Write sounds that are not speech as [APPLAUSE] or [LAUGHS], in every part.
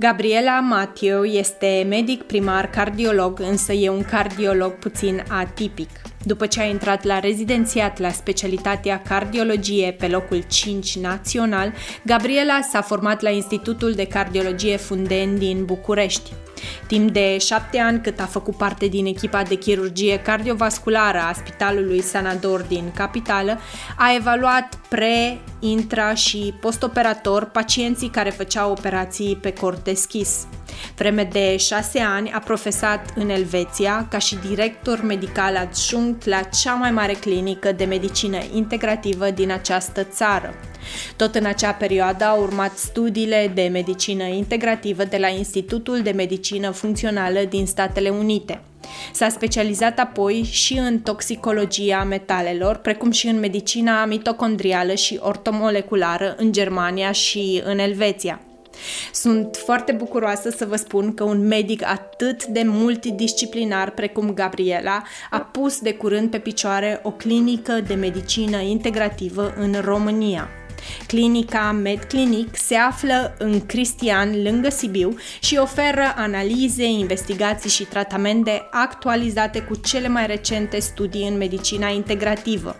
Gabriela Matiu este medic primar cardiolog, însă e un cardiolog puțin atipic. După ce a intrat la rezidențiat la specialitatea cardiologie pe locul 5 național, Gabriela s-a format la Institutul de Cardiologie Funden din București. Timp de șapte ani cât a făcut parte din echipa de chirurgie cardiovasculară a Spitalului Sanador din capitală, a evaluat pre, intra și postoperator pacienții care făceau operații pe cort deschis. Vreme de șase ani a profesat în Elveția ca și director medical adjunct la cea mai mare clinică de medicină integrativă din această țară. Tot în acea perioadă au urmat studiile de medicină integrativă de la Institutul de Medicină Funcțională din Statele Unite. S-a specializat apoi și în toxicologia metalelor, precum și în medicina mitocondrială și ortomoleculară în Germania și în Elveția. Sunt foarte bucuroasă să vă spun că un medic atât de multidisciplinar precum Gabriela a pus de curând pe picioare o clinică de medicină integrativă în România. Clinica MedClinic se află în Cristian, lângă Sibiu, și oferă analize, investigații și tratamente actualizate cu cele mai recente studii în medicina integrativă.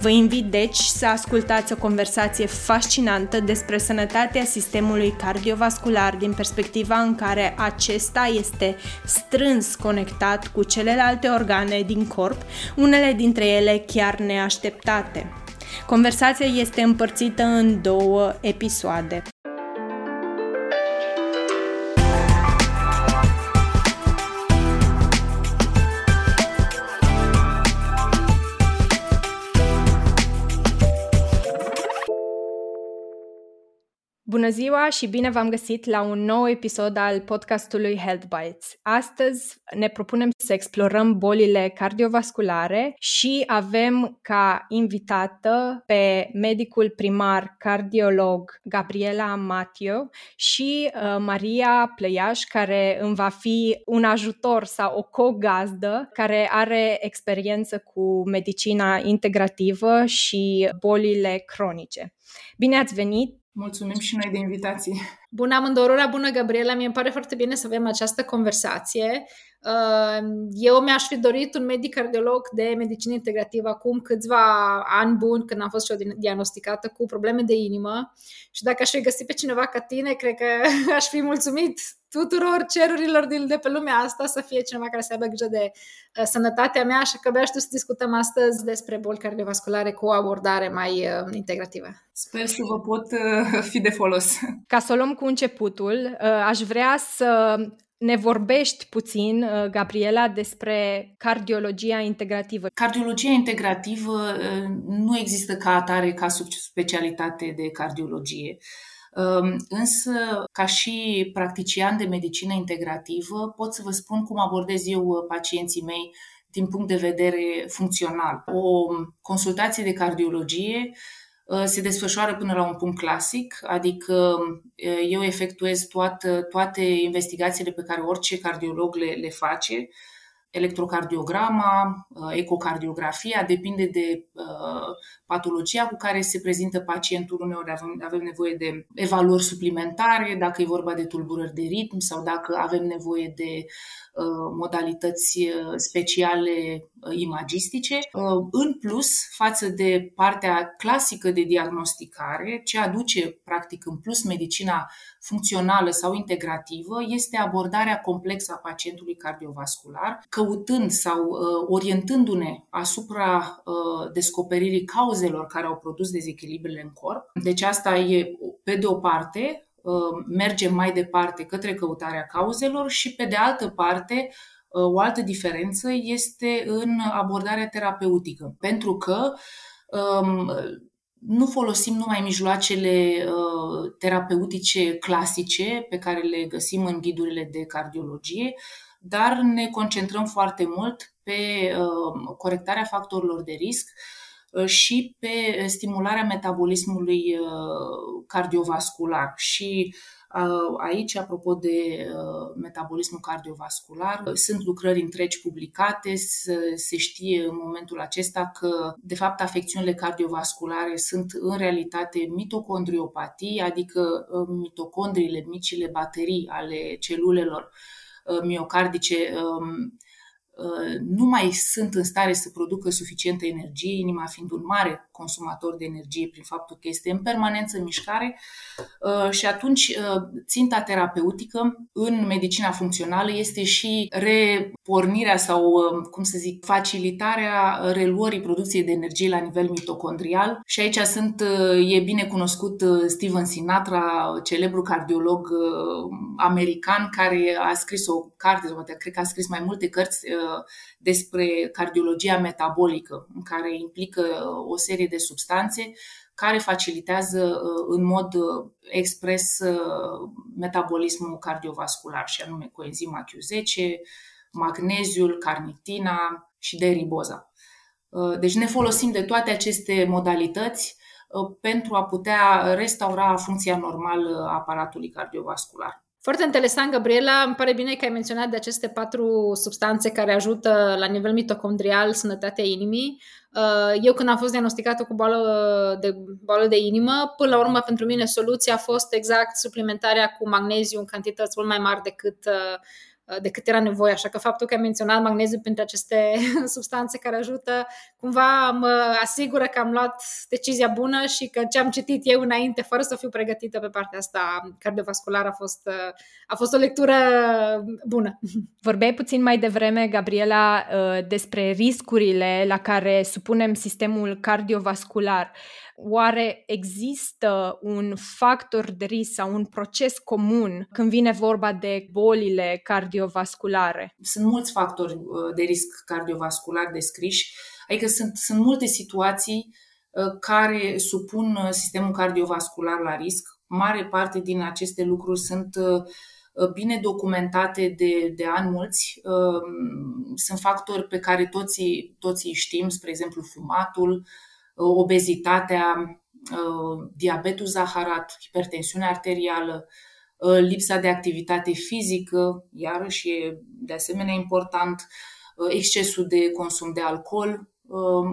Vă invit deci să ascultați o conversație fascinantă despre sănătatea sistemului cardiovascular din perspectiva în care acesta este strâns conectat cu celelalte organe din corp, unele dintre ele chiar neașteptate. Conversația este împărțită în două episoade. Bună ziua și bine v-am găsit la un nou episod al podcastului Health Bites. Astăzi ne propunem să explorăm bolile cardiovasculare și avem ca invitată pe medicul primar cardiolog Gabriela Matio și uh, Maria Pleiaș, care îmi va fi un ajutor sau o co-gazdă care are experiență cu medicina integrativă și bolile cronice. Bine ați venit! Mulțumim și noi de invitație. Bună amândorora, bună Gabriela, mi-e pare foarte bine să avem această conversație. Uh, eu mi-aș fi dorit un medic cardiolog de medicină integrativă acum câțiva ani buni când am fost și eu diagnosticată cu probleme de inimă și dacă aș fi găsit pe cineva ca tine, cred că [LAUGHS] aș fi mulțumit tuturor cerurilor de pe lumea asta să fie cineva care să aibă grijă de uh, sănătatea mea, așa că abia știu să discutăm astăzi despre boli cardiovasculare cu o abordare mai uh, integrativă. Sper să vă pot uh, fi de folos. Ca să o luăm cu începutul, uh, aș vrea să ne vorbești puțin, uh, Gabriela, despre cardiologia integrativă. Cardiologia integrativă uh, nu există ca atare ca subspecialitate de cardiologie. Um, însă, ca și practician de medicină integrativă, pot să vă spun cum abordez eu uh, pacienții mei din punct de vedere funcțional. O consultație de cardiologie uh, se desfășoară până la un punct clasic, adică uh, eu efectuez toată, toate investigațiile pe care orice cardiolog le, le face, electrocardiograma, ecocardiografia, depinde de patologia cu care se prezintă pacientul. Uneori avem, avem nevoie de evaluări suplimentare, dacă e vorba de tulburări de ritm sau dacă avem nevoie de uh, modalități uh, speciale uh, imagistice. În plus, față de partea clasică de diagnosticare, ce aduce practic în plus medicina funcțională sau integrativă este abordarea complexă a pacientului cardiovascular, căutând sau orientându-ne asupra descoperirii cauzelor cauzelor care au produs dezechilibrele în corp. Deci asta e, pe de o parte, uh, mergem mai departe către căutarea cauzelor și, pe de altă parte, uh, o altă diferență este în abordarea terapeutică, pentru că um, nu folosim numai mijloacele uh, terapeutice clasice pe care le găsim în ghidurile de cardiologie, dar ne concentrăm foarte mult pe corectarea factorilor de risc, Uh, și pe stimularea metabolismului uh, cardiovascular. Și Aici, apropo de metabolismul cardiovascular, sunt lucrări întregi publicate, se știe în momentul acesta că, de fapt, afecțiunile cardiovasculare sunt în realitate mitocondriopatii, adică mitocondriile, micile baterii ale celulelor miocardice nu mai sunt în stare să producă suficientă energie, inima fiind un mare consumator de energie prin faptul că este în permanență în mișcare uh, și atunci uh, ținta terapeutică în medicina funcțională este și repornirea sau, uh, cum să zic, facilitarea reluării producției de energie la nivel mitocondrial. Și aici sunt, e bine cunoscut Steven Sinatra, celebru cardiolog american care a scris o carte, sau cred că a scris mai multe cărți despre cardiologia metabolică, în care implică o serie de substanțe care facilitează uh, în mod uh, expres uh, metabolismul cardiovascular, și anume coenzima Q10, magneziul, carnitina și de riboza. Deci ne folosim de toate aceste modalități pentru a putea restaura funcția normală a aparatului cardiovascular. Foarte interesant, Gabriela. Îmi pare bine că ai menționat de aceste patru substanțe care ajută la nivel mitocondrial sănătatea inimii. Uh, eu când am fost diagnosticată cu boală de, boală de inimă, până la urmă pentru mine soluția a fost exact suplimentarea cu magneziu în cantități mult mai mari decât uh, Uh, de cât era nevoie. Așa că faptul că ai menționat magneziu printre aceste [LAUGHS] substanțe care ajută, cumva mă asigură că am luat decizia bună și că ce am citit eu înainte, fără să fiu pregătită pe partea asta cardiovasculară, a fost, uh, a fost o lectură bună. [LAUGHS] Vorbeai puțin mai devreme, Gabriela, uh, despre riscurile la care supunem sistemul cardiovascular. Oare există un factor de risc sau un proces comun când vine vorba de bolile cardiovasculare? Sunt mulți factori uh, de risc cardiovascular descriși, adică sunt, sunt multe situații uh, care supun uh, sistemul cardiovascular la risc. Mare parte din aceste lucruri sunt bine documentate de, de ani mulți. Sunt factori pe care toți, toți știm, spre exemplu fumatul, obezitatea, uh, diabetul zaharat, hipertensiunea arterială, uh, lipsa de activitate fizică, iarăși e de asemenea important, uh, excesul de consum de alcool.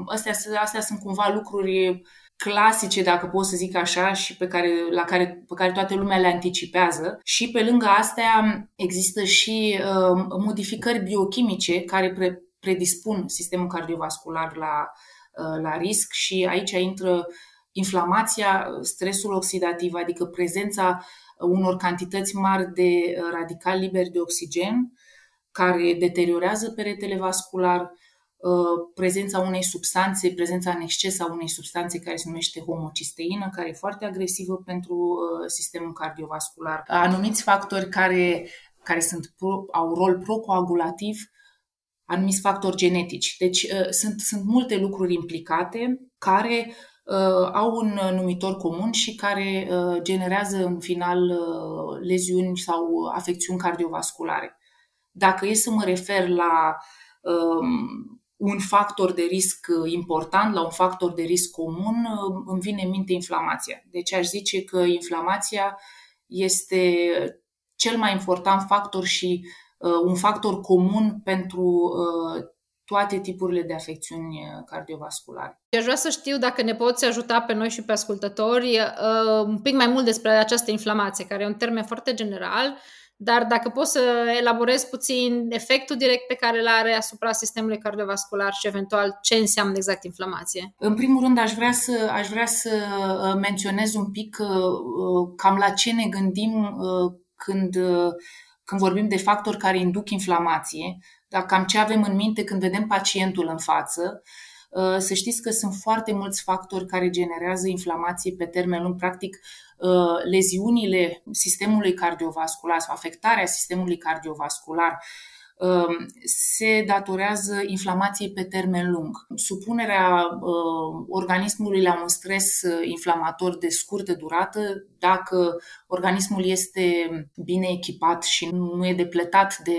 Astea, astea sunt cumva lucruri clasice, dacă pot să zic așa, și pe care, la care, pe care toată lumea le anticipează. Și pe lângă astea există și uh, modificări biochimice care pre, predispun sistemul cardiovascular la Uh, la risc și aici intră inflamația, stresul oxidativ, adică prezența unor cantități mari de uh, radicali liberi de oxigen care deteriorează peretele vascular, uh, prezența unei substanțe, prezența în exces a unei substanțe care se numește homocisteină, care e foarte agresivă pentru sistemul cardiovascular. Anumiți factori care, care sunt pro, au rol procoagulativ anumiți factori genetici. Deci uh, sunt, sunt multe lucruri implicate care uh, au un numitor comun și care uh, generează în final uh, leziuni sau afecțiuni cardiovasculare. Dacă e să mă refer la um, un factor de risc important, la un factor de risc comun, uh, îmi vine în minte inflamația. Deci aș zice că inflamația este cel mai important factor și Uh, un factor comun pentru uh, toate tipurile de afecțiuni uh, cardiovasculare. Aș vrea să știu dacă ne poți ajuta pe noi și pe ascultători un pic mai mult despre această inflamație, care e un termen foarte general, dar dacă poți să elaborezi puțin efectul direct pe care îl are asupra sistemului cardiovascular și eventual ce înseamnă exact inflamație. În primul rând aș vrea să, aș vrea să menționez un pic cam la ce ne gândim când când vorbim de factori care induc inflamație, dar cam ce avem în minte când vedem pacientul în față, uh, să știți că sunt foarte mulți factori care generează inflamație pe termen lung. Practic, uh, leziunile sistemului cardiovascular sau afectarea sistemului cardiovascular Um, se datorează inflamației pe termen lung. Supunerea uh, organismului la un stres uh, inflamator de scurtă durată, dacă organismul este bine echipat și nu e depletat de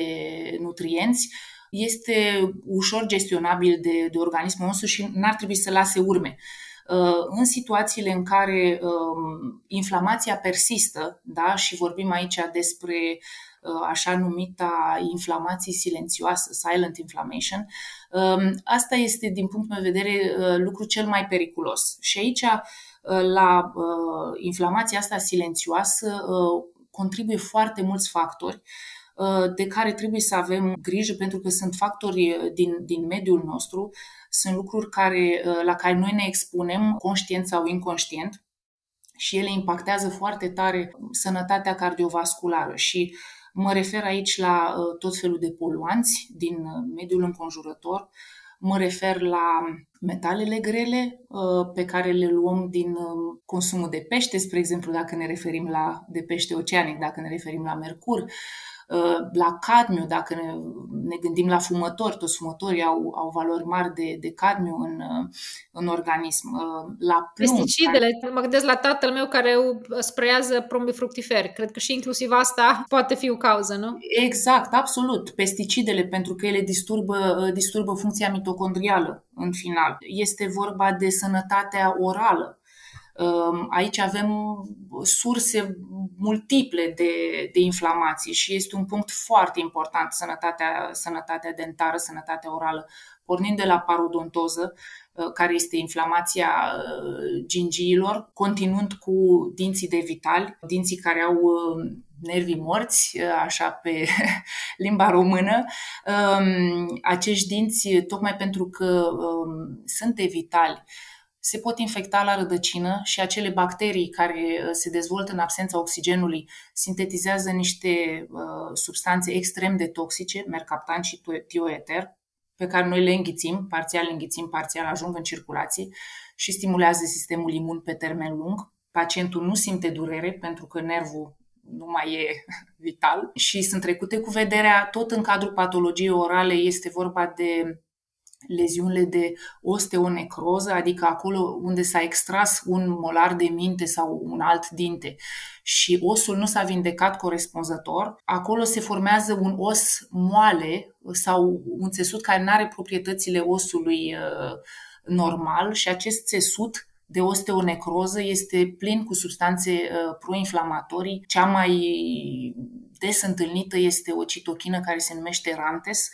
nutrienți, este ușor gestionabil de, de organismul nostru și n-ar trebui să lase urme. În situațiile în care inflamația persistă, da, și vorbim aici despre așa numita inflamație silențioasă, silent inflammation, asta este, din punctul meu de vedere, lucru cel mai periculos. Și aici, la inflamația asta silențioasă, contribuie foarte mulți factori Uh, de care trebuie să avem grijă pentru că sunt factori uh, din, din mediul nostru, sunt lucruri care, uh, la care noi ne expunem, conștient sau inconștient, și ele impactează foarte tare sănătatea cardiovasculară și mă refer aici la tot felul de poluanți din mediul înconjurător, mă refer la metalele grele pe care le luăm din consumul de pește, spre exemplu, dacă ne referim la de pește oceanic, dacă ne referim la mercur, Uh, la cadmiu, dacă ne, ne gândim la fumători, toți fumătorii au, au valori mari de, de cadmiu în, uh, în organism. Uh, la plumb, Pesticidele, care... mă gândesc la tatăl meu care spreiază prombi fructiferi. Cred că și inclusiv asta poate fi o cauză, nu? Exact, absolut. Pesticidele, pentru că ele disturbă, disturbă funcția mitocondrială în final. Este vorba de sănătatea orală Aici avem surse multiple de, de inflamații și este un punct foarte important, sănătatea, sănătatea dentară, sănătatea orală, pornind de la parodontoză, uh, care este inflamația uh, gingiilor, continuând cu dinții de vitali, dinții care au uh, nervii morți, așa pe [LAUGHS] limba română. Um, acești dinți, tocmai pentru că um, sunt de vitali, se pot infecta la rădăcină și acele bacterii care uh, se dezvoltă în absența oxigenului sintetizează niște uh, substanțe extrem de toxice, mercaptan și tioeter, pe care noi le înghițim, parțial le înghițim, parțial ajung în circulație și stimulează sistemul imun pe termen lung. Pacientul nu simte durere pentru că nervul nu mai e [LAUGHS] vital și sunt trecute cu vederea tot în cadrul patologiei orale. Este vorba de leziunile de osteonecroză, adică acolo unde s-a extras un molar de minte sau un alt dinte. Și osul nu s-a vindecat corespunzător, acolo se formează un os moale sau un țesut care nu are proprietățile osului uh, normal și acest țesut de osteonecroză este plin cu substanțe uh, proinflamatorii. Cea mai des întâlnită este o citochină care se numește rantes,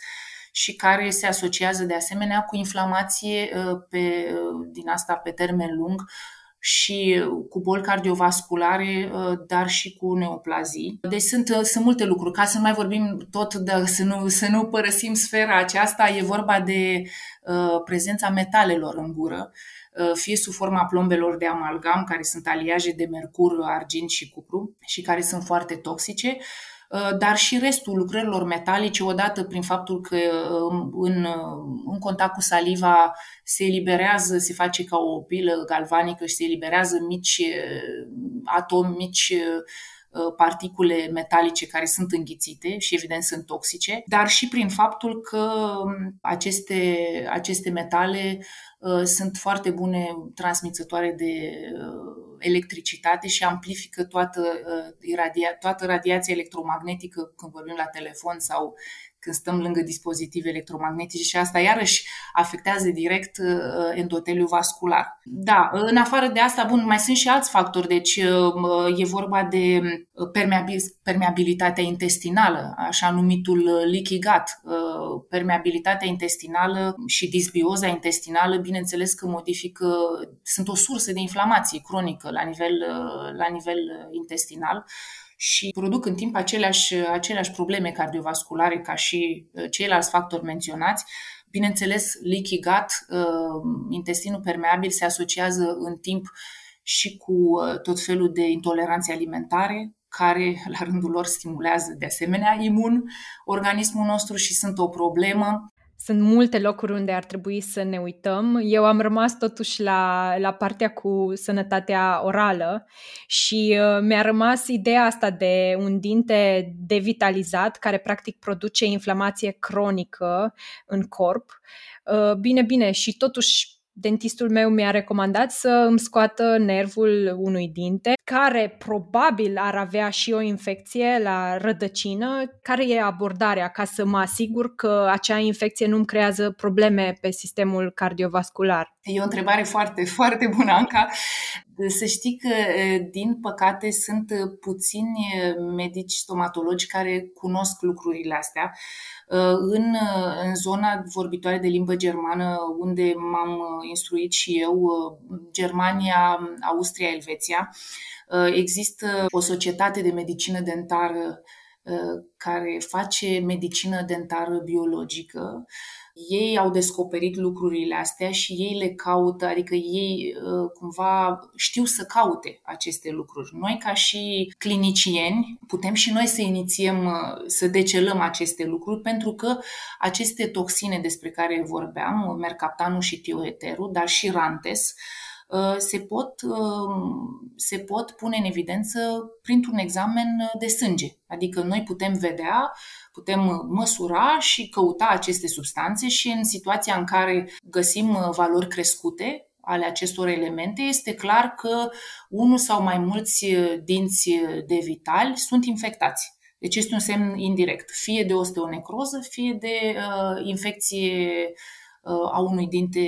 și care se asociază de asemenea cu inflamație uh, pe, uh, din asta pe termen lung și cu boli cardiovasculare, uh, dar și cu neoplazii. Deci sunt, sunt multe lucruri. Ca să nu mai vorbim tot, de, să, nu, să nu părăsim sfera aceasta, e vorba de uh, prezența metalelor în gură, uh, fie sub forma plombelor de amalgam, care sunt aliaje de mercur, argint și cupru și care sunt foarte toxice, Uh, dar și restul lucrărilor metalice, odată prin faptul că um, în, uh, în contact cu saliva se eliberează, se face ca o pilă galvanică și se eliberează mici uh, atomi, mici particule metalice care sunt înghițite și evident sunt toxice, dar și prin faptul că um, aceste, aceste metale Uh, sunt foarte bune transmițătoare de uh, electricitate și amplifică toată, uh, iradia, toată radiația electromagnetică când vorbim la telefon sau când stăm lângă dispozitive electromagnetice și asta iarăși afectează direct uh, endoteliul vascular. Da, în afară de asta, bun, mai sunt și alți factori, deci uh, e vorba de uh, permeabilitatea intestinală, așa numitul leaky gut. Permeabilitatea intestinală și disbioza intestinală, bineînțeles că modifică, sunt o sursă de inflamație cronică la nivel, la nivel intestinal și produc în timp aceleași, aceleași probleme cardiovasculare ca și uh, ceilalți factori menționați. Bineînțeles, leaky gut, uh, intestinul permeabil, se asociază în timp și cu uh, tot felul de intoleranțe alimentare, care la rândul lor stimulează de asemenea imun organismul nostru și sunt o problemă sunt multe locuri unde ar trebui să ne uităm. Eu am rămas totuși la, la partea cu sănătatea orală și uh, mi-a rămas ideea asta de un dinte devitalizat care practic produce inflamație cronică în corp. Uh, bine, bine, și totuși dentistul meu mi-a recomandat să îmi scoată nervul unui dinte care probabil ar avea și o infecție la rădăcină, care e abordarea ca să mă asigur că acea infecție nu-mi creează probleme pe sistemul cardiovascular? E o întrebare foarte, foarte bună, Anca. Să știi că, din păcate, sunt puțini medici stomatologi care cunosc lucrurile astea. În, în zona vorbitoare de limbă germană, unde m-am instruit și eu, Germania, Austria, Elveția, există o societate de medicină dentară care face medicină dentară biologică ei au descoperit lucrurile astea și ei le caută, adică ei uh, cumva știu să caute aceste lucruri. Noi, ca și clinicieni, putem și noi să inițiem, uh, să decelăm aceste lucruri, pentru că aceste toxine despre care vorbeam, mercaptanul și tioeterul, dar și rantes, uh, se pot, se pot pune în evidență printr-un examen de sânge. Adică noi putem vedea putem uh, măsura și căuta aceste substanțe și în situația în care găsim uh, valori crescute ale acestor elemente, este clar că unul sau mai mulți uh, dinți de vitali sunt infectați. Deci este un semn indirect, fie de osteonecroză, fie de uh, infecție uh, a unui dinte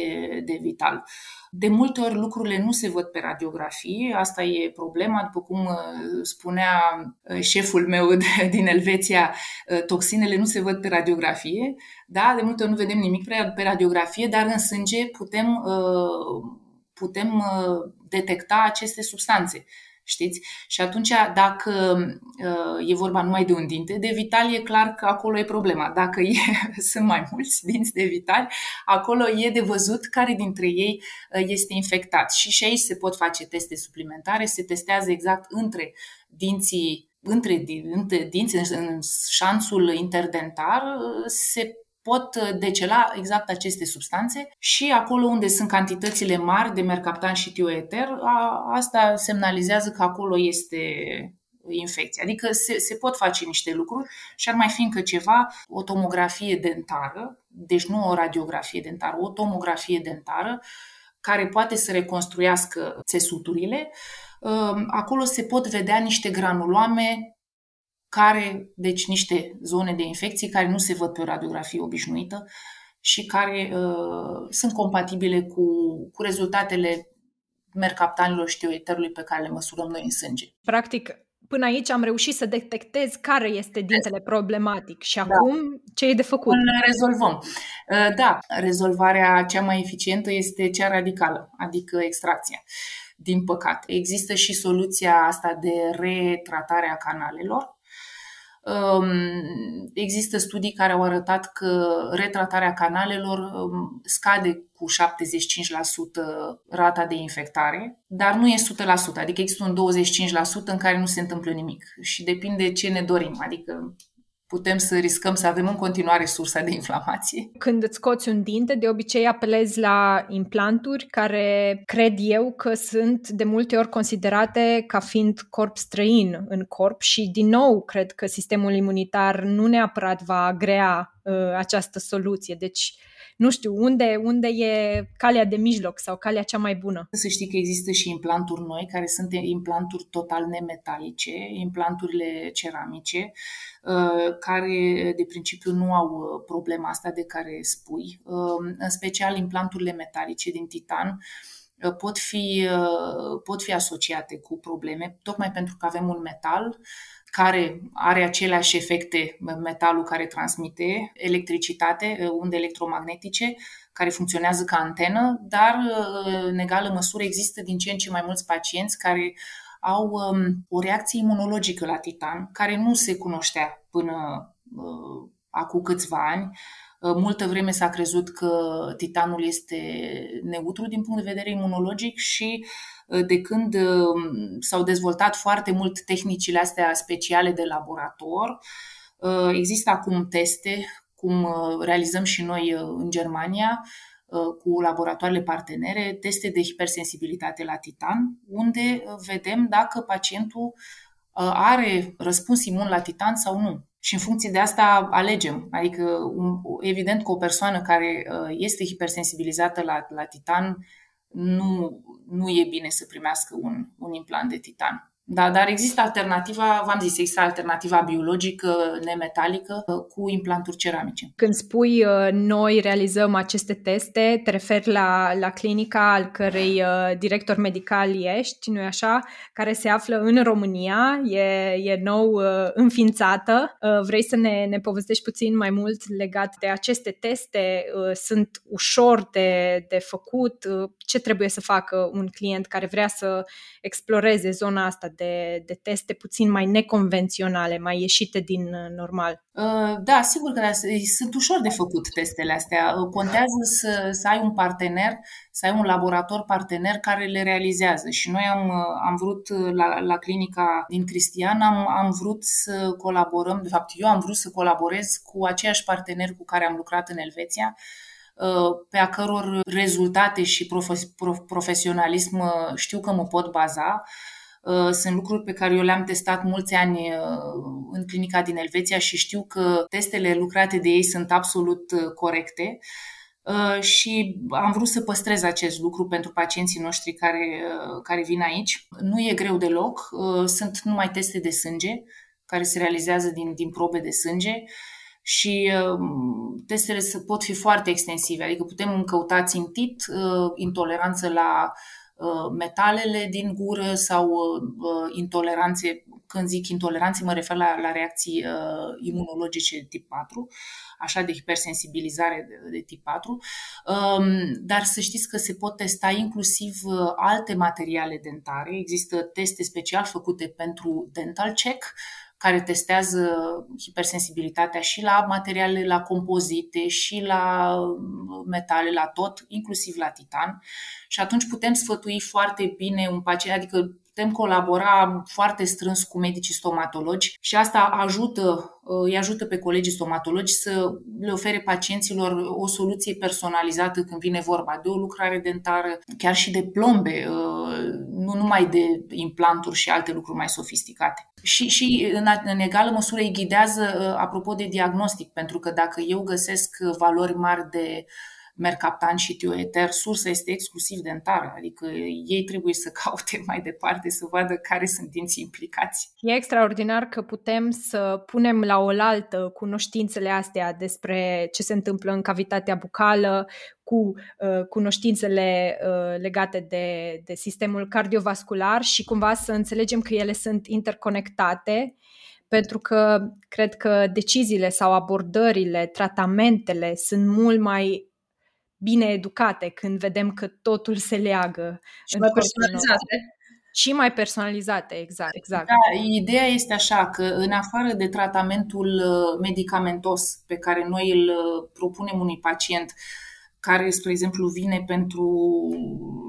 de vital. De multe ori lucrurile nu se văd pe radiografie, asta e problema, după cum uh, spunea uh, șeful meu [LAUGHS] din Elveția, uh, toxinele nu se văd pe radiografie, da, de multe ori nu vedem nimic pe radiografie, dar în sânge putem, putem detecta aceste substanțe știți? Și atunci, dacă uh, e vorba numai de un dinte de vital, e clar că acolo e problema. Dacă e, [LAUGHS] sunt mai mulți dinți de vital, acolo e de văzut care dintre ei uh, este infectat. Și și aici se pot face teste suplimentare, se testează exact între dinții între, între dinți, în șanțul interdentar, uh, se pot uh, decela exact aceste substanțe și acolo unde sunt cantitățile mari de mercaptan și tioeter, asta semnalizează că acolo este infecție. Adică se, se pot face niște lucruri și ar mai fi încă ceva, o tomografie dentară, deci nu o radiografie dentară, o tomografie dentară, care poate să reconstruiască țesuturile. Um, acolo se pot vedea niște granuloame care, deci niște zone de infecții care nu se văd pe o radiografie obișnuită și care uh, sunt compatibile cu, cu rezultatele mercaptanilor și tioeterului pe care le măsurăm noi în sânge. Practic, până aici am reușit să detectez care este dintele problematic și da. acum ce e de făcut? Îl rezolvăm. Uh, da, rezolvarea cea mai eficientă este cea radicală, adică extracția. Din păcate. Există și soluția asta de retratare a canalelor, Există studii care au arătat că retratarea canalelor scade cu 75% rata de infectare, dar nu e 100%, adică există un 25% în care nu se întâmplă nimic și depinde ce ne dorim, adică putem să riscăm să avem în continuare sursa de inflamație. Când îți scoți un dinte, de obicei apelezi la implanturi care cred eu că sunt de multe ori considerate ca fiind corp străin în corp și din nou cred că sistemul imunitar nu neapărat va agrea uh, această soluție. Deci nu știu, unde, unde e calea de mijloc sau calea cea mai bună? Să știi că există și implanturi noi, care sunt implanturi total nemetalice, implanturile ceramice, uh, care de principiu nu au uh, problema asta de care spui. Uh, în special implanturile metalice din titan, pot fi, pot fi asociate cu probleme, tocmai pentru că avem un metal care are aceleași efecte, metalul care transmite electricitate, uh, unde electromagnetice, care funcționează ca antenă, dar uh, în egală măsură există din ce în ce mai mulți pacienți care au um, o reacție imunologică la titan, care nu se cunoștea până uh, acum câțiva ani. Multă vreme s-a crezut că titanul este neutru din punct de vedere imunologic și Uh, de când uh, s-au dezvoltat foarte mult tehnicile astea speciale de laborator. Uh, există acum teste, cum realizăm și noi în Germania, cu laboratoarele partenere, teste de hipersensibilitate la titan, unde vedem dacă pacientul are răspuns imun la titan sau nu. Și în funcție de asta alegem. Adică, evident că o persoană care este hipersensibilizată la, la titan nu, nu e bine să primească un, un implant de titan. Da, dar există alternativa, v-am zis, există alternativa biologică, nemetalică, cu implanturi ceramice. Când spui uh, noi realizăm aceste teste, te referi la, la clinica al cărei uh, director medical ești, nu-i așa, care se află în România, e, e nou uh, înființată. Vrei să ne, ne povestești puțin mai mult legat de aceste teste? Sunt ușor de, de făcut? Ce trebuie să facă un client care vrea să exploreze zona asta de, de teste puțin mai neconvenționale, mai ieșite din uh, normal? Uh, da, sigur că da, sunt ușor de făcut testele astea. Uh, contează să, să ai un partener, să ai un laborator partener care le realizează. Și noi am, am vrut la, la clinica din Cristian, am, am vrut să colaborăm, de fapt eu am vrut să colaborez cu aceiași parteneri cu care am lucrat în Elveția, pe a căror rezultate și profesionalism știu că mă pot baza. Uh, sunt lucruri pe care eu le-am testat mulți ani uh, în clinica din Elveția și știu că testele lucrate de ei sunt absolut uh, corecte și am vrut să păstrez acest lucru pentru pacienții noștri care, care vin aici. Nu e greu deloc, sunt numai teste de sânge care se realizează din, din probe de sânge și testele pot fi foarte extensive, adică putem căuta țintit intoleranță la Uh, metalele din gură sau uh, uh, intoleranțe, când zic intoleranțe mă refer la, la reacții imunologice de tip 4, așa de hipersensibilizare de, de tip 4, um, dar să știți că se pot testa inclusiv alte materiale dentare. Există teste special făcute pentru dental check, care testează hipersensibilitatea și la materiale, la compozite, și la metale, la tot, inclusiv la titan. Și atunci putem sfătui foarte bine un pacient, adică putem colabora foarte strâns cu medicii stomatologi și asta ajută, îi ajută pe colegii stomatologi să le ofere pacienților o soluție personalizată când vine vorba de o lucrare dentară, chiar și de plombe, nu numai de implanturi și alte lucruri mai sofisticate. Și, și în, în egală măsură îi ghidează apropo de diagnostic, pentru că dacă eu găsesc valori mari de mercaptan și tioeter, sursa este exclusiv dentară, adică ei trebuie să [LAUGHS] caute mai departe să vadă care sunt dinții implicați. E extraordinar că putem să punem la oaltă cunoștințele astea despre ce se întâmplă în cavitatea bucală cu uh, cunoștințele uh, legate de, de sistemul cardiovascular și cumva să înțelegem că ele sunt interconectate pentru că cred că deciziile sau abordările, tratamentele sunt mult mai bine educate când vedem că totul se leagă. Și mai personalizate. Și mai personalizate, exact, exact. Da, ideea este așa că în afară de tratamentul uh, medicamentos pe care noi îl uh, propunem unui pacient, care, spre exemplu, vine pentru,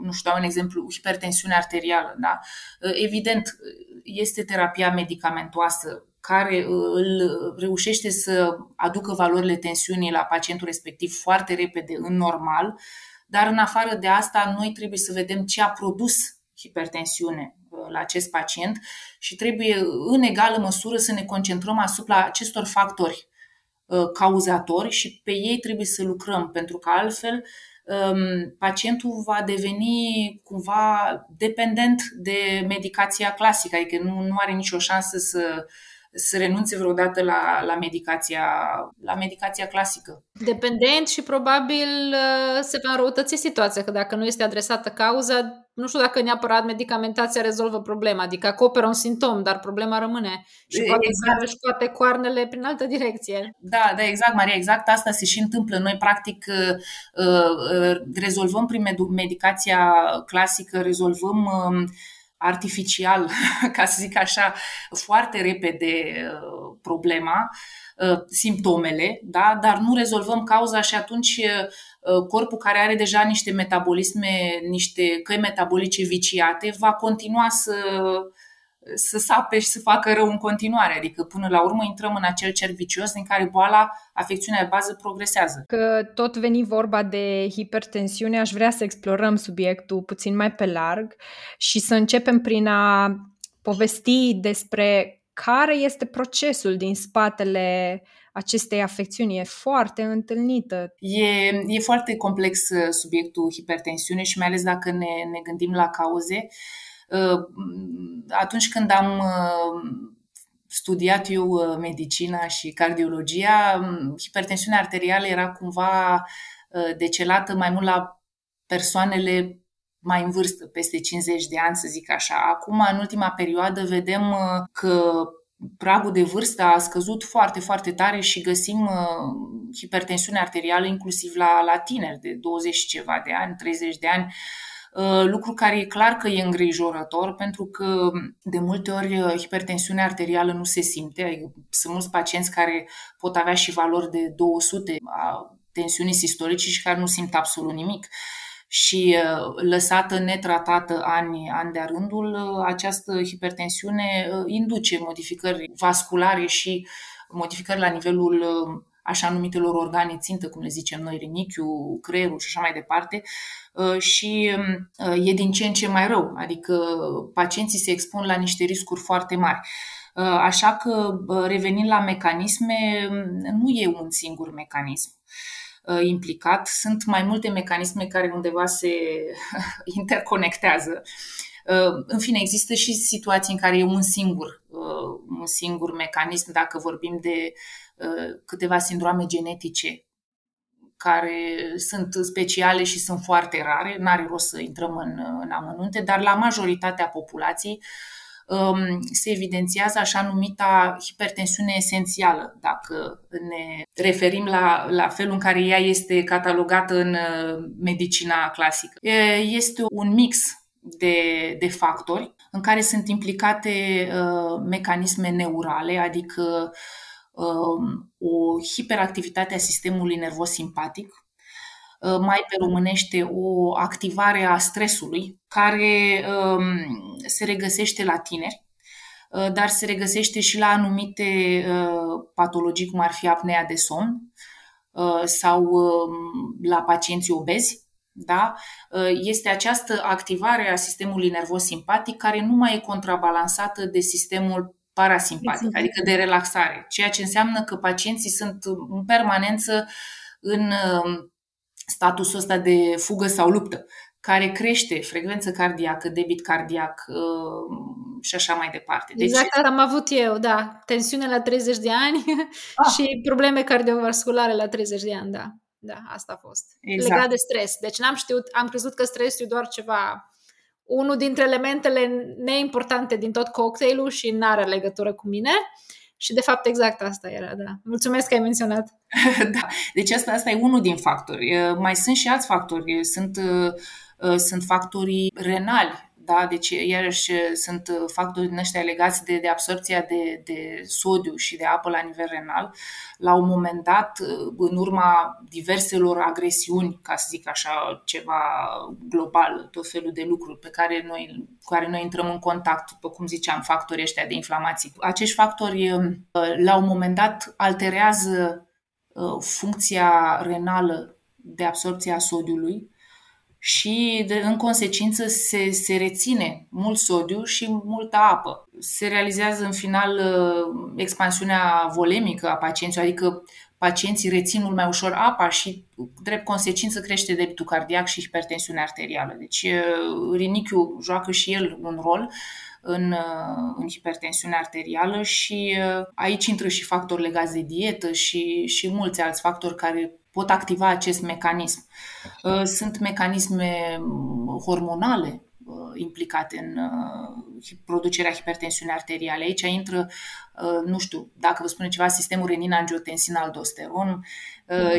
nu știu, dau un exemplu, hipertensiune arterială, da? Uh, evident, este terapia medicamentoasă care uh, îl reușește să aducă valorile tensiunii la pacientul respectiv foarte repede în normal, dar în afară de asta noi trebuie să vedem ce a produs hipertensiune uh, la acest pacient și trebuie în egală măsură să ne concentrăm asupra acestor factori uh, cauzatori și pe ei trebuie să lucrăm, pentru că altfel um, pacientul va deveni cumva dependent de medicația clasică, adică nu, nu are nicio șansă să să renunțe vreodată la, la, medicația, la medicația clasică. Dependent și probabil uh, se va înrăutăți situația, că dacă nu este adresată cauza, nu știu dacă neapărat medicamentația rezolvă problema, adică acoperă un simptom, dar problema rămâne și poate exact. să scoate coarnele prin altă direcție. Da, da, exact, Maria, exact asta se și întâmplă. Noi, practic, uh, uh, rezolvăm prin medicația clasică, rezolvăm um, artificial, [LAUGHS] ca să zic așa, foarte repede uh, problema, uh, simptomele, da? dar nu rezolvăm cauza și atunci uh, corpul care are deja niște metabolisme, niște căi metabolice viciate, va continua să să sape și să facă rău în continuare. Adică până la urmă intrăm în acel cerc vicios în care boala, afecțiunea de bază progresează. Că tot veni vorba de hipertensiune, aș vrea să explorăm subiectul puțin mai pe larg și să începem prin a povesti despre care este procesul din spatele acestei afecțiuni. E foarte întâlnită. E, e foarte complex uh, subiectul hipertensiune și mai ales dacă ne, ne gândim la cauze. Uh, Atunci când am studiat eu medicina și cardiologia, hipertensiunea arterială era cumva decelată mai mult la persoanele mai în vârstă, peste 50 de ani, să zic așa. Acum, în ultima perioadă, vedem uh, că pragul de vârstă a scăzut foarte, foarte tare și găsim uh, hipertensiune arterială inclusiv la, la tineri de 20 ceva de ani, 30 de ani, uh, lucru care e clar că e îngrijorător pentru că de multe ori hipertensiunea arterială nu se simte. Adică sunt mulți pacienți care pot avea și valori de 200 a tensiunii sistolice și care nu simt absolut nimic și uh, lăsată netratată ani, ani de-a rândul, uh, această hipertensiune uh, induce modificări vasculare și modificări la nivelul așa numitelor organe țintă, cum le zicem noi, rinichiul, creierul și așa mai departe, și e din ce în ce mai rău, adică pacienții se expun la niște riscuri foarte mari. Așa că, revenind la mecanisme, nu e un singur mecanism. Uh, implicat. Sunt mai multe mecanisme care undeva se [LAUGHS] interconectează. Uh, în fine, există și situații în care e un singur, uh, un singur mecanism, dacă vorbim de câteva sindroame genetice care sunt speciale și sunt foarte rare, n-are rost să intrăm în, în amănunte, dar la majoritatea populației Um, se evidențiază așa numita hipertensiune esențială, dacă ne referim la, la felul în care ea este catalogată în uh, medicina clasică. Este un mix de, de factori în care sunt implicate uh, mecanisme neurale, adică uh, o hiperactivitate a sistemului nervos simpatic, Uh, mai pe românește o activare a stresului care um, se regăsește la tineri, uh, dar se regăsește și la anumite uh, patologii, cum ar fi apnea de somn sau um, la pacienții obezi. Da? Este această activare a sistemului nervos simpatic care nu mai e contrabalansată de sistemul parasimpatic, adică de relaxare, ceea ce înseamnă că pacienții sunt în permanență în um, statusul ăsta de fugă sau luptă, care crește frecvență cardiacă, debit cardiac uh, și așa mai departe. Deci, exact asta am avut eu, da. Tensiune la 30 de ani ah. [LAUGHS] și probleme cardiovasculare la 30 de ani, da. Da, asta a fost. Exact. Legat de stres. Deci n-am știut, am crezut că stresul e doar ceva, unul dintre elementele neimportante din tot cocktailul și n-are legătură cu mine. Și de fapt exact asta era, da. Mulțumesc că ai menționat. [LAUGHS] da, deci asta, asta e unul din factori. Mai sunt și alți factori. Sunt, sunt factorii renali da? Deci, iarăși, sunt factori din ăștia legați de, de absorpția de, de sodiu și de apă la nivel renal. La un moment dat, în urma diverselor agresiuni, ca să zic așa, ceva global, tot felul de lucruri pe care noi, cu care noi intrăm în contact, după cum ziceam, factorii ăștia de inflamații. Acești factori, la un moment dat, alterează uh, funcția renală de absorpție a sodiului, și de, în consecință se, se reține mult sodiu și multă apă. Se realizează în final uh, expansiunea volemică a pacienților, adică pacienții rețin mult mai ușor apa și, drept consecință, crește debitul cardiac și hipertensiunea arterială. Deci, uh, rinichiul joacă și el un rol în, uh, în hipertensiunea arterială și aici intră și factori legați de dietă și, și mulți alți factori care pot activa acest mecanism. Uh, sunt mecanisme mm, hormonale uh, implicate în uh, producerea hipertensiunii arteriale. Aici intră, nu știu, dacă vă spune ceva, sistemul renin-angiotensin-aldosteron.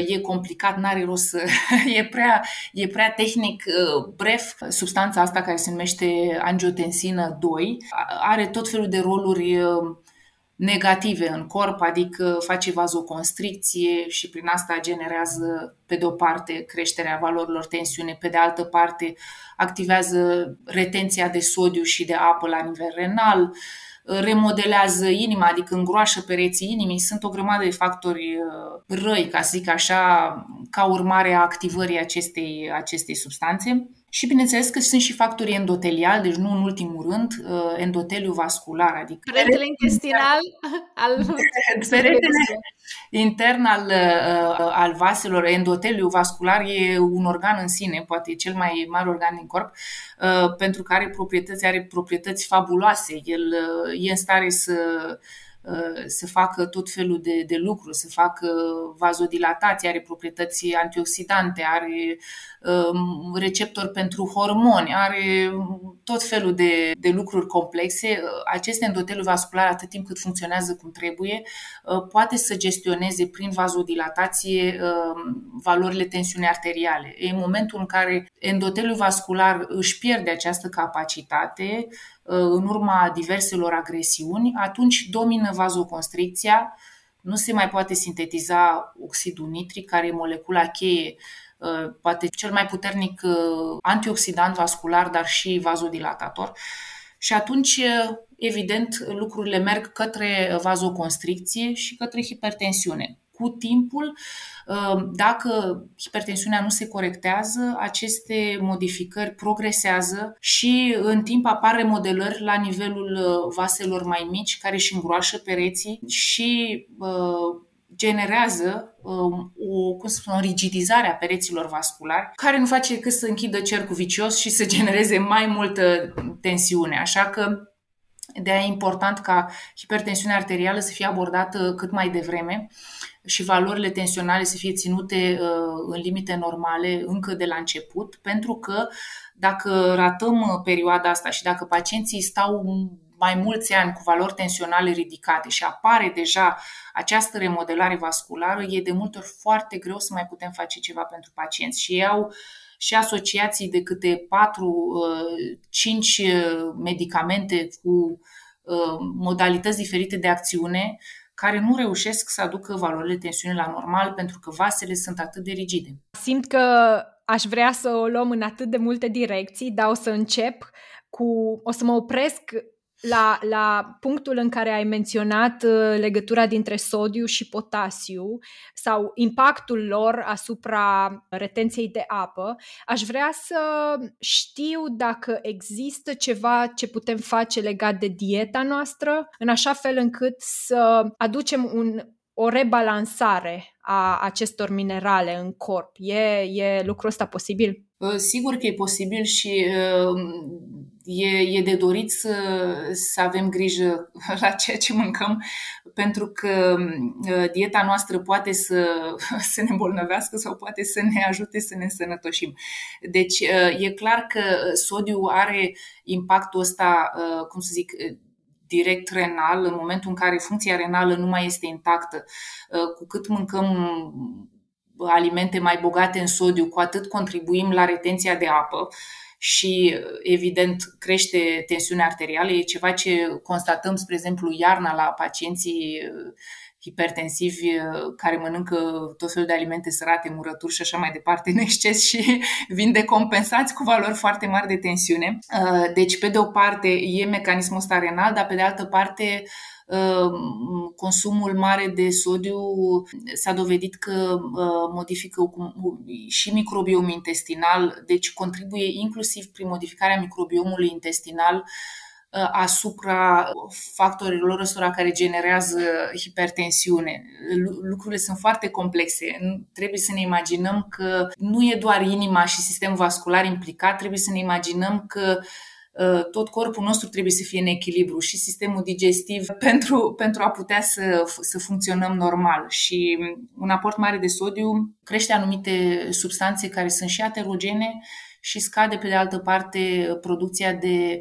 E complicat, n-are rost să... [LAUGHS] e, prea, e prea tehnic. Bref, substanța asta care se numește angiotensină 2 are tot felul de roluri negative în corp, adică face vazoconstricție și prin asta generează, pe de o parte, creșterea valorilor tensiune, pe de altă parte, activează retenția de sodiu și de apă la nivel renal, remodelează inima, adică îngroașă pereții inimii. Sunt o grămadă de factori uh, răi, ca să zic așa, ca urmare a activării acestei, acestei substanțe. Și bineînțeles că sunt și factori endoteliali, deci nu în ultimul rând, uh, endoteliu vascular, adică peretele intestinal [LAUGHS] al [LAUGHS] peretele, intern al, al vaselor, endoteliul vascular e un organ în sine, poate e cel mai mare organ din corp, pentru că are proprietăți, are proprietăți fabuloase. El e în stare să Uh, să facă tot felul de, de lucruri, să facă vazodilatație, are proprietăți antioxidante, are um, receptor pentru hormoni, are tot felul de, de lucruri complexe. Acest endoteliu vascular, atât timp cât funcționează cum trebuie, uh, poate să gestioneze prin vazodilatație um, valorile tensiunii arteriale. În momentul în care endoteliul vascular își pierde această capacitate, în urma diverselor agresiuni, atunci domină vazoconstricția, nu se mai poate sintetiza oxidul nitric, care e molecula cheie, uh, poate cel mai puternic uh, antioxidant vascular, dar și vazodilatator. Și atunci, uh, evident, lucrurile merg către vazoconstricție și către hipertensiune cu timpul, uh, dacă hipertensiunea nu se corectează, aceste modificări progresează și în timp apar remodelări la nivelul uh, vaselor mai mici care își îngroașă pereții și uh, generează um, o, cum să spun, o rigidizare a pereților vasculari, care nu face decât să închidă cercul vicios și să [LAUGHS] genereze mai multă tensiune. Așa că de aia e important ca hipertensiunea arterială să fie abordată cât mai devreme și valorile tensionale să fie ținute uh, în limite normale încă de la început, pentru că dacă ratăm uh, perioada asta și dacă pacienții stau mai mulți ani cu valori tensionale ridicate și apare deja această remodelare vasculară, e de multe ori foarte greu să mai putem face ceva pentru pacienți și ei au și asociații de câte 4-5 uh, medicamente cu modalități diferite de acțiune care nu reușesc să aducă valorile tensiunii la normal pentru că vasele sunt atât de rigide. Simt că aș vrea să o luăm în atât de multe direcții, dar o să încep cu... o să mă opresc la, la punctul în care ai menționat uh, legătura dintre sodiu și potasiu sau impactul lor asupra retenției de apă, aș vrea să știu dacă există ceva ce putem face legat de dieta noastră, în așa fel încât să aducem un, o rebalansare a acestor minerale în corp. E, e lucrul ăsta posibil? Uh, sigur că e posibil și uh, e, e de dorit să, să avem grijă [LAUGHS] la ceea ce mâncăm, pentru că uh, dieta noastră poate să, [LAUGHS] să ne îmbolnăvească sau poate să ne ajute să ne însănătoșim. Deci e clar că sodiu are impactul ăsta, cum să zic, direct renal, în momentul în care funcția renală nu mai este intactă. Cu cât mâncăm alimente mai bogate în sodiu, cu atât contribuim la retenția de apă și, evident, crește tensiunea arterială. E ceva ce constatăm, spre exemplu, iarna la pacienții uh, hipertensivi uh, care mănâncă tot felul de alimente sărate, murături și așa mai departe în exces și [LAUGHS] vin decompensați cu valori foarte mari de tensiune. Uh, deci, pe de o parte, e mecanismul ăsta renal, dar pe de altă parte, Ehm, consumul mare de sodiu s-a dovedit că ehm, modifică și microbiomul intestinal, deci contribuie inclusiv prin modificarea microbiomului intestinal ehm, asupra factorilor ăstora care generează hipertensiune. Lucrurile sunt foarte complexe. Trebuie să ne imaginăm că nu e doar inima și sistemul vascular implicat, trebuie să ne imaginăm că Uh, tot corpul nostru trebuie să fie în echilibru și sistemul digestiv [LAUGHS] pentru, pentru a putea să, să funcționăm normal. Și un aport mare de sodiu crește anumite substanțe care sunt și aterogene și scade, pe de altă parte, producția de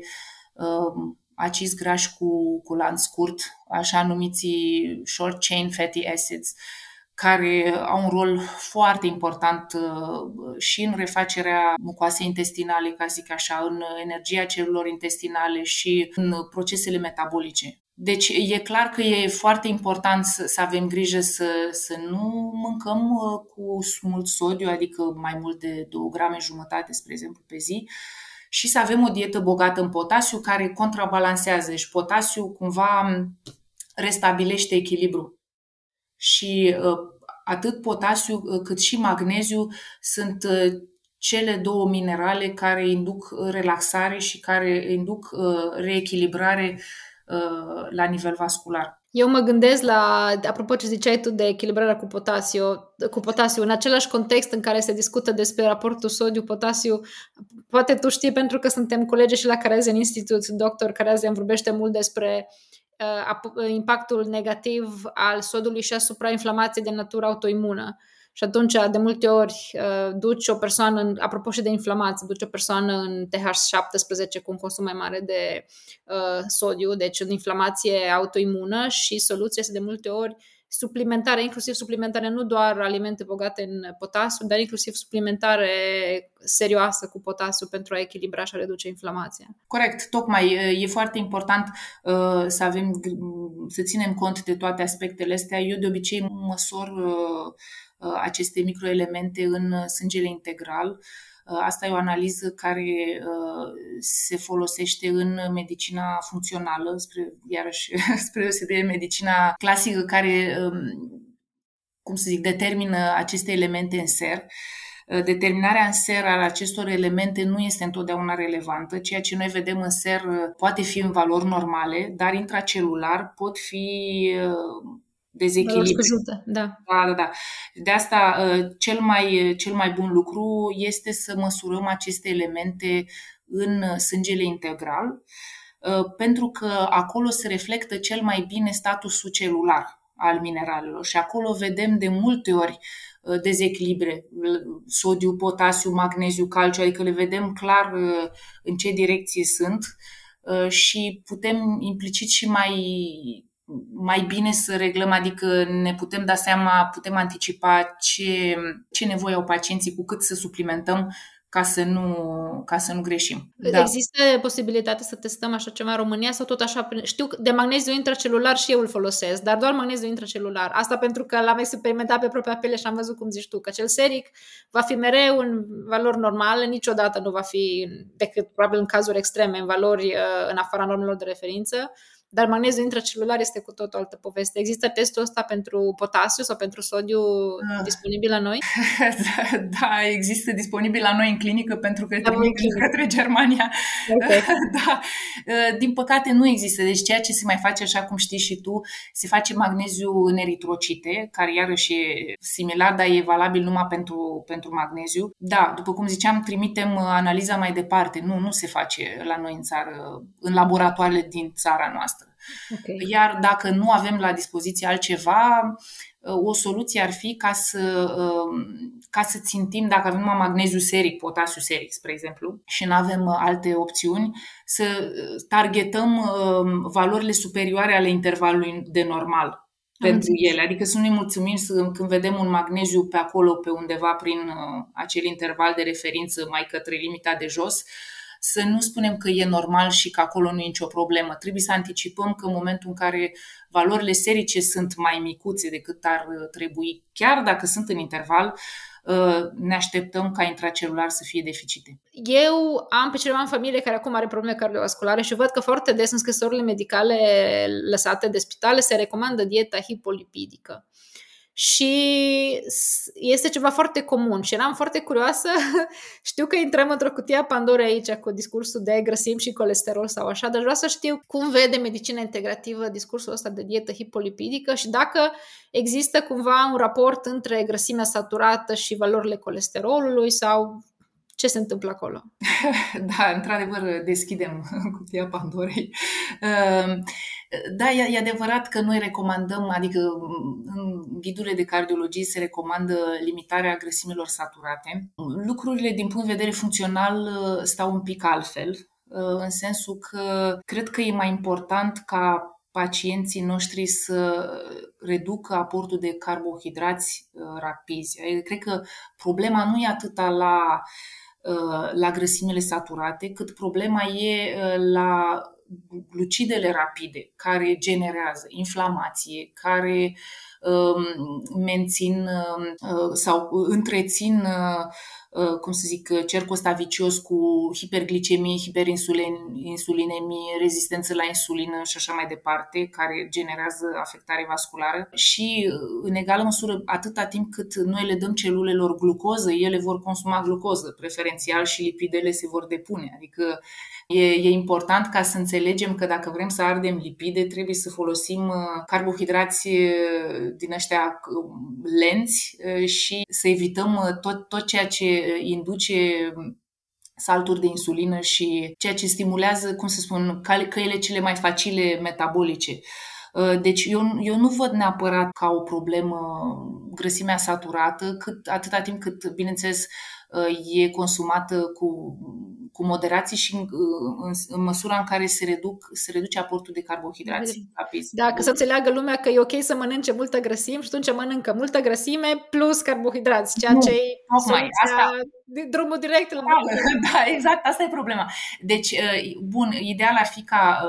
uh, acizi grași cu, cu lanț scurt, așa numiții short chain fatty acids. Uh, care au un rol foarte important uh, și în refacerea mucoasei intestinale, ca zic așa, în energia celulelor intestinale și în procesele metabolice. Deci e clar că e foarte important să, să avem grijă să, să nu mâncăm uh, cu mult sodiu, adică mai mult de 2 grame jumătate, spre exemplu, pe zi, și să avem o dietă bogată în potasiu care contrabalansează. Și potasiu cumva restabilește echilibru și uh, atât potasiu uh, cât și magneziu sunt uh, cele două minerale care induc relaxare și care induc reechilibrare la nivel vascular. Eu mă gândesc la, apropo ce ziceai tu de echilibrarea cu potasiu, cu potasiu, în același context în care se discută despre raportul sodiu-potasiu, poate tu știi pentru că suntem colegi și la Carazian Institute, doctor Carazian vorbește mult despre uh, impactul negativ al sodului și asupra inflamației de natură autoimună. Și atunci, de multe ori, uh, duci o persoană, în, apropo și de inflamație, duci o persoană în TH17 cu un consum mai mare de uh, sodiu, deci în inflamație autoimună și soluția este de multe ori suplimentare, inclusiv suplimentare, nu doar alimente bogate în potasiu, dar inclusiv suplimentare serioasă cu potasiu pentru a echilibra și a reduce inflamația. Corect, tocmai e foarte important uh, să avem, să ținem cont de toate aspectele astea. Eu de obicei măsor uh, Uh, aceste microelemente în uh, sângele integral. Uh, asta e o analiză care se folosește în medicina funcțională, spre, iarăși [LAUGHS] spre deosebire medicina clasică care, um, cum să zic, determină aceste elemente în ser. Determinarea în ser al acestor elemente nu este întotdeauna relevantă. Ceea ce noi vedem în ser poate fi în valori normale, dar intracelular pot fi dezechilibru. Da. da, da, da. De asta uh, cel mai, cel mai bun lucru este să măsurăm aceste elemente în sângele integral, uh, pentru că acolo se reflectă cel mai bine statusul celular al mineralelor și acolo vedem de multe ori uh, dezechilibre, sodiu, potasiu, magneziu, calciu, adică le vedem clar în ce direcție sunt și putem implicit și mai mai bine să reglăm, adică ne putem da seama, putem anticipa ce, ce nevoie au pacienții cu cât să suplimentăm ca să nu, ca să nu greșim. Da. Există posibilitatea să testăm așa ceva în România sau tot așa? Știu că de magneziu intracelular și eu îl folosesc, dar doar magneziu intracelular. Asta pentru că l-am experimentat pe propria piele și am văzut cum zici tu, că cel seric va fi mereu în valori normale, niciodată nu va fi, decât probabil în cazuri extreme, în valori uh, în afara normelor de referință dar magneziul intracelular este cu tot o altă poveste. Există testul ăsta pentru potasiu sau pentru sodiu uh. disponibil la noi? [LAUGHS] da, există disponibil la noi în clinică pentru că trimit către Germania. Okay. [LAUGHS] da. Uh, din păcate nu există. Deci ceea ce se mai face, așa cum știi și tu, se face magneziu în eritrocite, care iarăși e similar, dar e valabil numai pentru, pentru magneziu. Da, după cum ziceam, trimitem uh, analiza mai departe. Nu, nu se face la noi în țară, în laboratoarele din țara noastră. Okay. Iar dacă nu avem la dispoziție altceva, o soluție ar fi ca să, um, ca să țintim, dacă avem numai magneziu seric, potasiu seric, spre exemplu, și nu avem uh, alte opțiuni, să targetăm um, valorile superioare ale intervalului de normal pentru ele. Adică să nu ne mulțumim să, când vedem un magneziu pe acolo, pe undeva prin uh, acel interval de referință mai către limita de jos, să nu spunem că e normal și că acolo nu e nicio problemă. Trebuie să anticipăm că în momentul în care valorile serice sunt mai micuțe decât ar trebui, chiar dacă sunt în interval, uh, ne așteptăm ca intracelular să fie deficite. Eu am pe cineva în familie care acum are probleme cardiovasculare și văd că foarte des în scrisorile medicale lăsate de spitale se recomandă dieta hipolipidică și este ceva foarte comun și eram foarte curioasă. [LAUGHS] știu că intrăm într-o cutie a Pandorei aici cu discursul de grăsimi și colesterol sau așa, dar vreau să știu cum vede medicina integrativă discursul ăsta de dietă hipolipidică și dacă există cumva un raport între grăsimea saturată și valorile colesterolului sau ce se întâmplă acolo? [LAUGHS] da, într-adevăr, deschidem [LAUGHS] cutia Pandorei. Ehm, da, e adevărat că noi recomandăm, adică în ghidurile de cardiologie se recomandă limitarea grăsimilor saturate. Lucrurile din punct de vedere funcțional stau un pic altfel, în sensul că cred că e mai important ca pacienții noștri să reducă aportul de carbohidrați rapizi. Adică cred că problema nu e atâta la Uh, la grăsimile saturate, cât problema e uh, la glucidele rapide care generează inflamație, care um, mențin um, uh, sau întrețin Uh, cum să zic, cercul ăsta vicios cu hiperglicemie, hiperinsulinemie, rezistență la insulină și așa mai departe, care generează afectare vasculară și, uh, în egală măsură, atâta timp cât noi le dăm celulelor glucoză, ele vor consuma glucoză preferențial și lipidele se vor depune. Adică E, e important ca să înțelegem că dacă vrem să ardem lipide, trebuie să folosim uh, carbohidrați din ăștia lenți și să evităm tot, tot ceea ce induce salturi de insulină și ceea ce stimulează, cum să spun, căile cele mai facile metabolice. Uh, deci eu, eu nu văd neapărat ca o problemă grăsimea saturată, cât, atâta timp cât, bineînțeles, uh, e consumată cu, cu moderație și în, în, în măsura în care se, reduc, se reduce aportul de carbohidrați rapizi. Da, că să înțeleagă lumea că e ok să mănânce multă grăsime și atunci mănâncă multă grăsime plus carbohidrați, ceea nu, ce e tocmai, asta, drumul direct la da, [LAUGHS] da, exact, asta e problema. Deci, uh, bun, ideal ar fi ca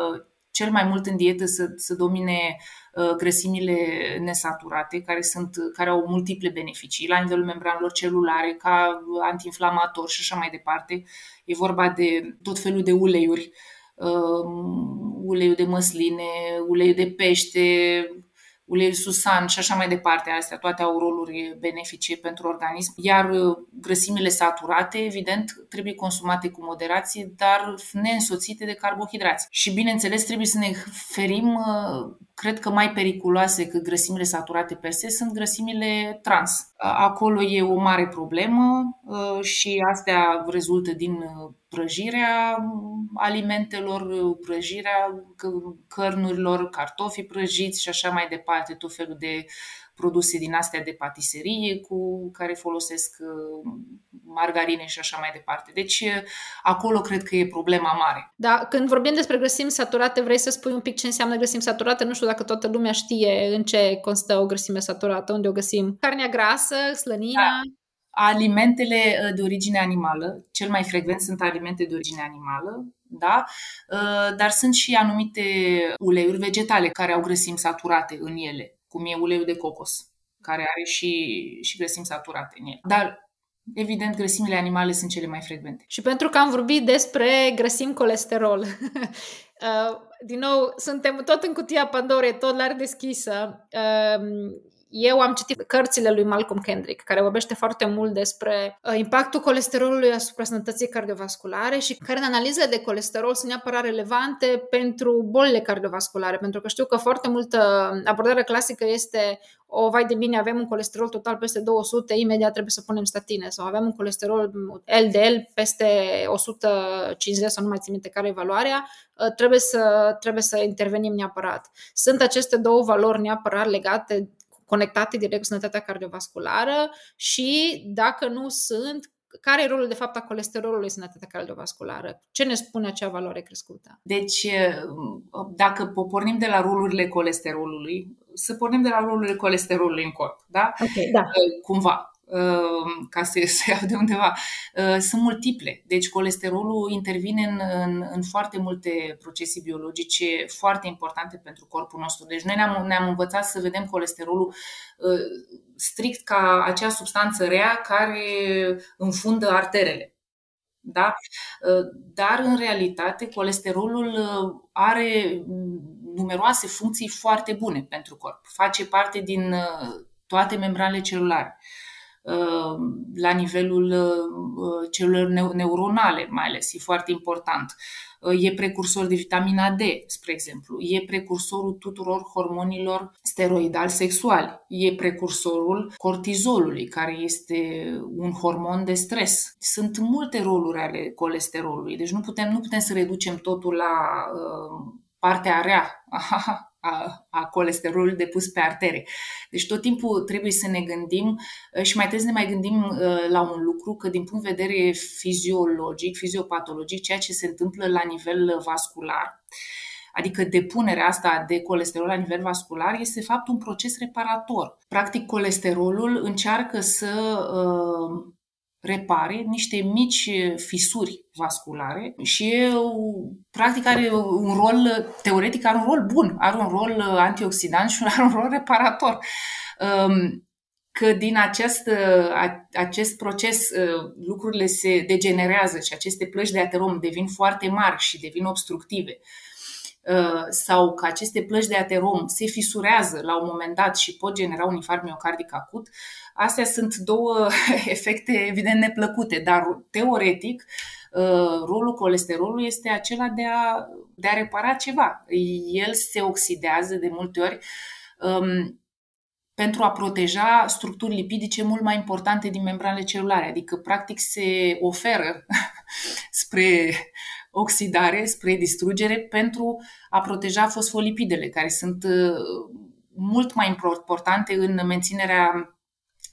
cel mai mult în dietă să, să domine uh, grăsimile nesaturate, care, sunt, care au multiple beneficii la nivelul membranelor celulare, ca antiinflamator și așa mai departe. E vorba de tot felul de uleiuri, um, uleiul de măsline, uleiul de pește, uleiul susan și așa mai departe. Astea toate au roluri benefice pentru organism. Iar uh, grăsimile saturate, evident, trebuie consumate cu moderație, dar neînsoțite de carbohidrați. Și bineînțeles, trebuie să ne ferim, uh, cred că mai periculoase decât grăsimile saturate per se sunt grăsimile trans. Acolo e o mare problemă uh, și astea rezultă din prăjirea alimentelor, prăjirea cărnurilor, cartofi prăjiți și așa mai departe, tot felul de produse din astea de patiserie cu care folosesc uh, margarine și așa mai departe. Deci uh, acolo cred că e problema mare. Da, când vorbim despre grăsimi saturate, vrei să spui un pic ce înseamnă grăsimi saturate? Nu știu dacă toată lumea știe în ce constă o grăsime saturată, unde o găsim. Carnea grasă, slănina... Da alimentele uh, de origine animală, cel mai frecvent sunt alimente de origine animală, da? Uh, dar sunt și anumite uleiuri vegetale care au grăsimi saturate în ele, cum e uleiul de cocos, care are și, și grăsimi saturate în el. Dar Evident, grăsimile animale sunt cele mai frecvente. Și pentru că am vorbit despre grăsimi colesterol, [LAUGHS] uh, din nou, suntem tot în cutia Pandorei, tot la deschisă eu am citit cărțile lui Malcolm Kendrick, care vorbește foarte mult despre uh, impactul colesterolului asupra sănătății cardiovasculare și care în analizele de colesterol sunt neapărat relevante pentru bolile cardiovasculare, pentru că știu că foarte multă abordare clasică este o, vai de bine, avem un colesterol total peste 200, imediat trebuie să punem statine sau avem un colesterol LDL peste 150 sau nu mai țin minte care e valoarea, uh, trebuie să, trebuie să intervenim neapărat. Sunt aceste două valori neapărat legate conectate direct cu sănătatea cardiovasculară și dacă nu sunt, care e rolul de fapt a colesterolului în sănătatea cardiovasculară? Ce ne spune acea valoare crescută? Deci, dacă pornim de la rolurile colesterolului, să pornim de la rolurile colesterolului în corp, da? Okay, da. Cumva. Ehm, ca să [LAUGHS] se iau de undeva, ehm, sunt multiple. Deci colesterolul intervine în, în, în foarte multe procese biologice foarte importante pentru corpul nostru. Deci noi ne-am, ne-am învățat să vedem colesterolul ehm, strict ca acea substanță rea care înfundă arterele. Da? Dar, în realitate, colesterolul are numeroase funcții foarte bune pentru corp. Face parte din toate membranele celulare. Uh, la nivelul uh, celulelor neuronale, mai ales, e foarte important. Uh, e precursor de vitamina D, spre exemplu. E precursorul tuturor hormonilor steroidali sexuali. E precursorul cortizolului, care este un hormon de stres. Sunt multe roluri ale colesterolului, deci nu putem, nu putem să reducem totul la uh, partea rea a, [LAUGHS] a colesterolului depus pe artere. Deci tot timpul trebuie să ne gândim uh, și mai trebuie să ne mai gândim uh, la un lucru că din punct de vedere fiziologic, fiziopatologic, ceea ce se întâmplă la nivel vascular, adică depunerea asta de colesterol la nivel vascular, este de fapt un proces reparator. Practic, colesterolul încearcă să uh, repare niște mici fisuri vasculare și practic are un rol, teoretic are un rol bun, are un rol antioxidant și [LAUGHS] are un rol reparator. Um, că din acest, acest proces lucrurile se degenerează și aceste plăci de aterom devin foarte mari și devin obstructive sau că aceste plăci de aterom se fisurează la un moment dat și pot genera un infarct miocardic acut, astea sunt două [LAUGHS] efecte evident neplăcute, dar teoretic rolul colesterolului este acela de a, de a repara ceva. El se oxidează de multe ori um, pentru a proteja structuri lipidice mult mai importante din membranele celulare, adică practic se oferă [LAUGHS] spre oxidare, spre distrugere pentru a proteja fosfolipidele, care sunt uh, mult mai importante în menținerea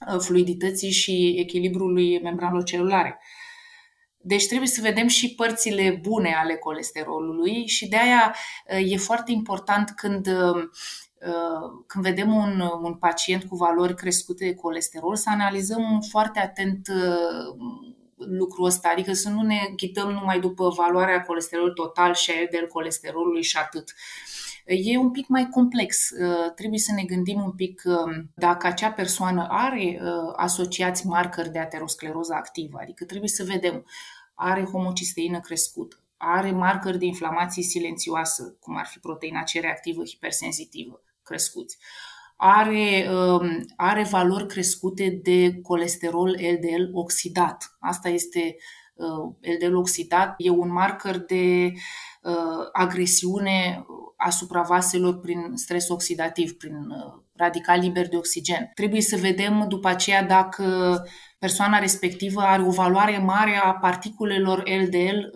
uh, fluidității și echilibrului membranelor celulare. Deci trebuie să vedem și părțile bune ale colesterolului și de aia uh, e foarte important când Uh, când vedem un, un pacient cu valori crescute de colesterol, să analizăm foarte atent uh, lucrul ăsta, adică să nu ne ghidăm numai după valoarea colesterol total și a del colesterolului și atât. E un pic mai complex. Uh, trebuie să ne gândim un pic dacă acea persoană are asociați marcări de ateroscleroză activă, adică trebuie să vedem are homocisteină crescută, are marcări de inflamație silențioasă, cum ar fi proteina C reactivă hipersensitivă, crescuți. Are, um, are valori crescute de colesterol LDL oxidat. Asta este uh, LDL oxidat, e un marker de uh, agresiune asupra vaselor prin stres oxidativ, prin uh, radical liber de oxigen. Trebuie să vedem după aceea dacă persoana respectivă are o valoare mare a particulelor LDL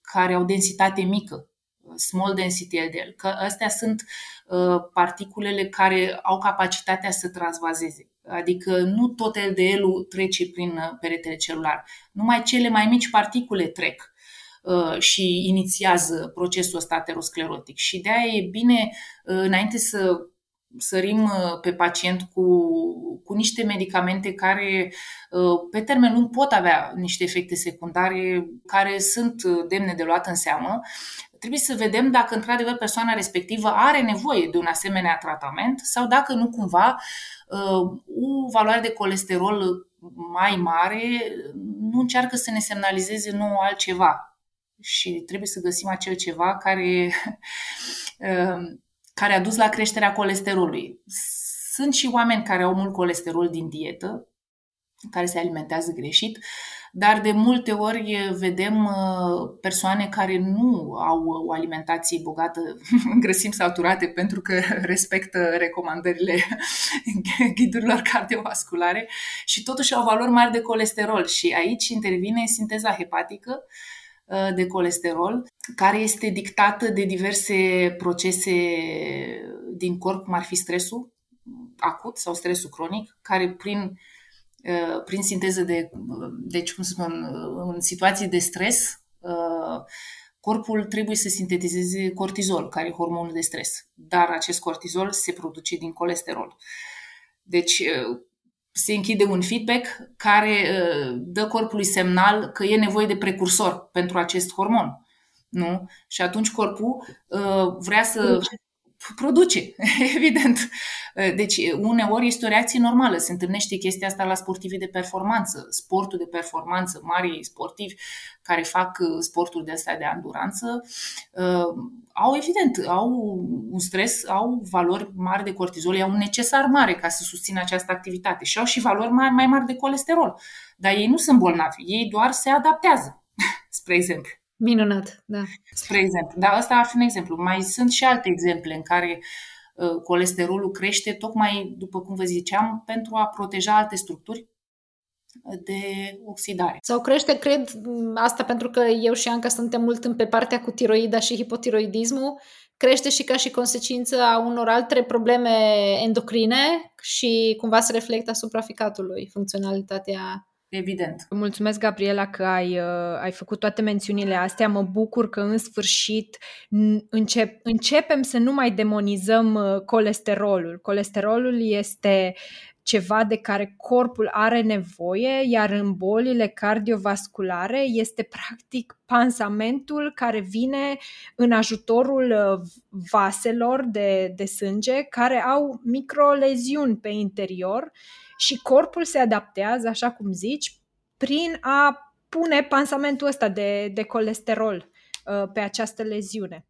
care au densitate mică small density LDL, că astea sunt uh, particulele care au capacitatea să transvazeze. Adică nu tot LDL-ul trece prin uh, peretele celular, numai cele mai mici particule trec uh, și inițiază procesul ăsta aterosclerotic. Și de aia e bine, înainte să sărim pe pacient cu, cu niște medicamente care pe termen lung pot avea niște efecte secundare care sunt demne de luat în seamă, trebuie să vedem dacă într-adevăr persoana respectivă are nevoie de un asemenea tratament sau dacă nu cumva uh, o valoare de colesterol mai mare nu încearcă să ne semnalizeze nouă altceva. Și trebuie să găsim acel ceva care, [LAUGHS] uh, care a dus la creșterea colesterolului. Sunt și oameni care au mult colesterol din dietă, care se alimentează greșit, dar de multe ori vedem uh, persoane care nu au o alimentație bogată [LAUGHS] în grăsimi saturate pentru că [LAUGHS] respectă recomandările [LAUGHS] ghidurilor cardiovasculare și totuși au valori mari de colesterol. Și aici intervine sinteza hepatică uh, de colesterol, care este dictată de diverse procese din corp, cum ar fi stresul acut sau stresul cronic, care prin Uh, prin sinteză de, deci cum să spun, în situații de stres, uh, corpul trebuie să sintetizeze cortizol, care e hormonul de stres. Dar acest cortizol se produce din colesterol. Deci uh, se închide un feedback care dă corpului semnal că e nevoie de precursor pentru acest hormon. Nu? Și atunci corpul vrea să produce, [LAUGHS] evident. Deci, uneori este o reacție normală. Se întâlnește chestia asta la sportivii de performanță, sportul de performanță, mari sportivi care fac uh, sporturi de astea de anduranță, uh, au, evident, au un stres, au valori mari de cortizol, au un necesar mare ca să susțină această activitate și au și valori mai, mai mari de colesterol. Dar ei nu sunt bolnavi, ei doar se adaptează, [LAUGHS] spre exemplu. Minunat, da. Spre exemplu. Dar ăsta ar fi un exemplu. Mai sunt și alte exemple în care uh, colesterolul crește, tocmai, după cum vă ziceam, pentru a proteja alte structuri de oxidare. Sau crește, cred, asta pentru că eu și Anca suntem mult pe partea cu tiroida și hipotiroidismul, crește și ca și consecință a unor alte probleme endocrine și cumva se reflectă asupra ficatului, funcționalitatea Evident. Mulțumesc, Gabriela, că ai, uh, ai făcut toate mențiunile astea. Mă bucur că în sfârșit încep, începem să nu mai demonizăm uh, colesterolul. Colesterolul este ceva de care corpul are nevoie, iar în bolile cardiovasculare este practic pansamentul care vine în ajutorul uh, vaselor de, de sânge care au microleziuni pe interior și corpul se adaptează, așa cum zici, prin a pune pansamentul ăsta de, de colesterol uh, pe această leziune.